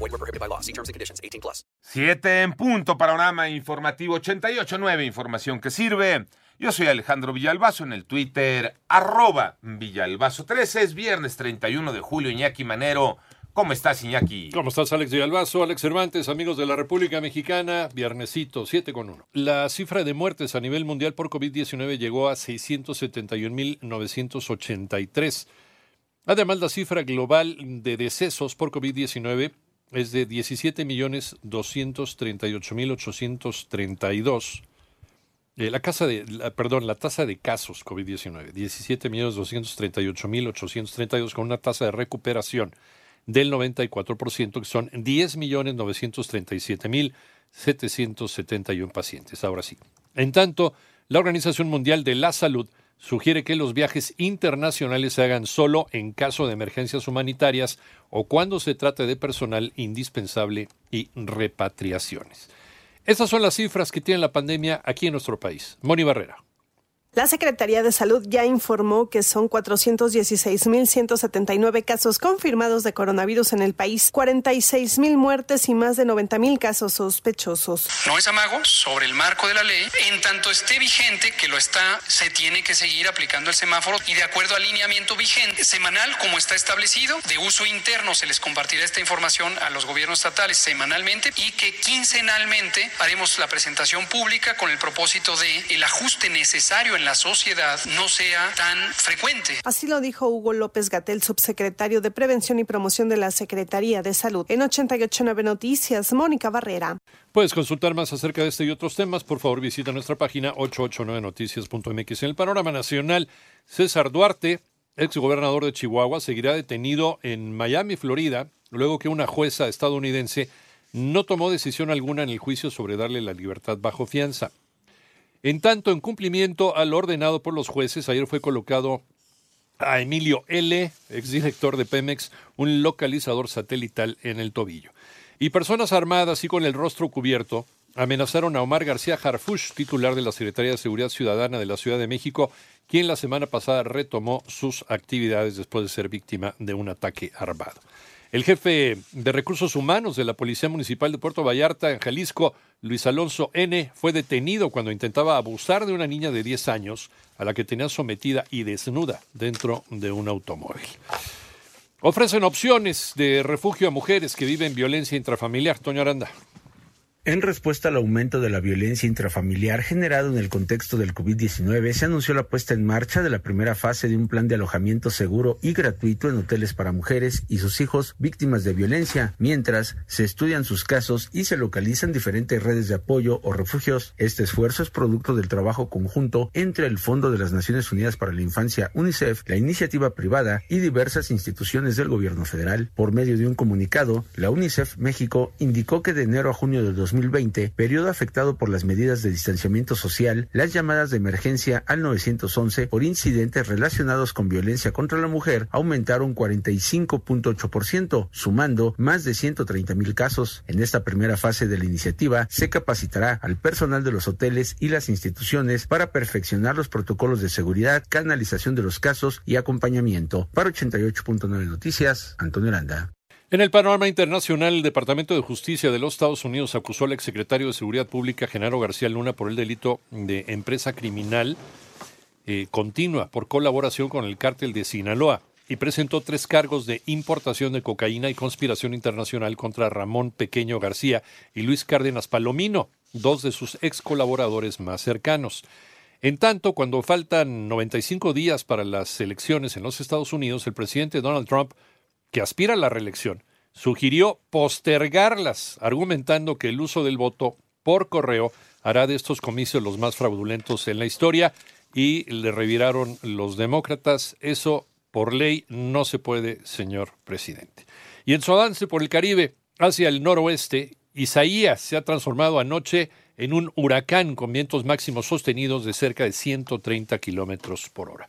Void were prohibited by law. See terms and conditions. 18 plus. 7 en punto, panorama informativo 88.9, información que sirve. Yo soy Alejandro Villalbazo en el Twitter, arroba Villalbazo13. Es viernes 31 de julio, Iñaki Manero. ¿Cómo estás, Iñaki? ¿Cómo estás, Alex Villalbazo? Alex Cervantes, amigos de la República Mexicana, viernesito, 7 con 1. La cifra de muertes a nivel mundial por COVID-19 llegó a 671.983. Además, la cifra global de decesos por COVID-19 es de 17.238.832. Eh, la, casa de, la, perdón, la tasa de casos COVID-19, 17.238.832 con una tasa de recuperación del 94%, que son 10.937.771 pacientes. Ahora sí. En tanto, la Organización Mundial de la Salud sugiere que los viajes internacionales se hagan solo en caso de emergencias humanitarias o cuando se trate de personal indispensable y repatriaciones. Estas son las cifras que tiene la pandemia aquí en nuestro país. Moni Barrera. La Secretaría de Salud ya informó que son 416.179 casos confirmados de coronavirus en el país, 46.000 muertes y más de 90.000 casos sospechosos. No es amago sobre el marco de la ley. En tanto esté vigente, que lo está, se tiene que seguir aplicando el semáforo y de acuerdo al lineamiento vigente semanal, como está establecido, de uso interno se les compartirá esta información a los gobiernos estatales semanalmente y que quincenalmente haremos la presentación pública con el propósito de el ajuste necesario la sociedad no sea tan frecuente. Así lo dijo Hugo López Gatel, subsecretario de Prevención y Promoción de la Secretaría de Salud. En 889 Noticias, Mónica Barrera. Puedes consultar más acerca de este y otros temas. Por favor, visita nuestra página 889noticias.mx. En el panorama nacional, César Duarte, ex gobernador de Chihuahua, seguirá detenido en Miami, Florida, luego que una jueza estadounidense no tomó decisión alguna en el juicio sobre darle la libertad bajo fianza. En tanto, en cumplimiento al ordenado por los jueces, ayer fue colocado a Emilio L., exdirector de Pemex, un localizador satelital en el tobillo. Y personas armadas y con el rostro cubierto amenazaron a Omar García Harfush, titular de la Secretaría de Seguridad Ciudadana de la Ciudad de México, quien la semana pasada retomó sus actividades después de ser víctima de un ataque armado. El jefe de recursos humanos de la Policía Municipal de Puerto Vallarta, en Jalisco, Luis Alonso N., fue detenido cuando intentaba abusar de una niña de 10 años a la que tenía sometida y desnuda dentro de un automóvil. Ofrecen opciones de refugio a mujeres que viven violencia intrafamiliar. Toño Aranda. En respuesta al aumento de la violencia intrafamiliar generado en el contexto del COVID-19, se anunció la puesta en marcha de la primera fase de un plan de alojamiento seguro y gratuito en hoteles para mujeres y sus hijos víctimas de violencia, mientras se estudian sus casos y se localizan diferentes redes de apoyo o refugios. Este esfuerzo es producto del trabajo conjunto entre el Fondo de las Naciones Unidas para la Infancia, UNICEF, la iniciativa privada y diversas instituciones del gobierno federal. Por medio de un comunicado, la UNICEF México indicó que de enero a junio de 2020, periodo afectado por las medidas de distanciamiento social, las llamadas de emergencia al 911 por incidentes relacionados con violencia contra la mujer aumentaron 45.8%, sumando más de 130 mil casos. En esta primera fase de la iniciativa se capacitará al personal de los hoteles y las instituciones para perfeccionar los protocolos de seguridad, canalización de los casos y acompañamiento. Para 88.9 Noticias, Antonio Landa. En el panorama internacional, el Departamento de Justicia de los Estados Unidos acusó al exsecretario de Seguridad Pública, Genaro García Luna, por el delito de empresa criminal eh, continua por colaboración con el cártel de Sinaloa y presentó tres cargos de importación de cocaína y conspiración internacional contra Ramón Pequeño García y Luis Cárdenas Palomino, dos de sus ex colaboradores más cercanos. En tanto, cuando faltan 95 días para las elecciones en los Estados Unidos, el presidente Donald Trump que aspira a la reelección, sugirió postergarlas, argumentando que el uso del voto por correo hará de estos comicios los más fraudulentos en la historia y le reviraron los demócratas. Eso por ley no se puede, señor presidente. Y en su avance por el Caribe, hacia el noroeste, Isaías se ha transformado anoche en un huracán con vientos máximos sostenidos de cerca de 130 kilómetros por hora.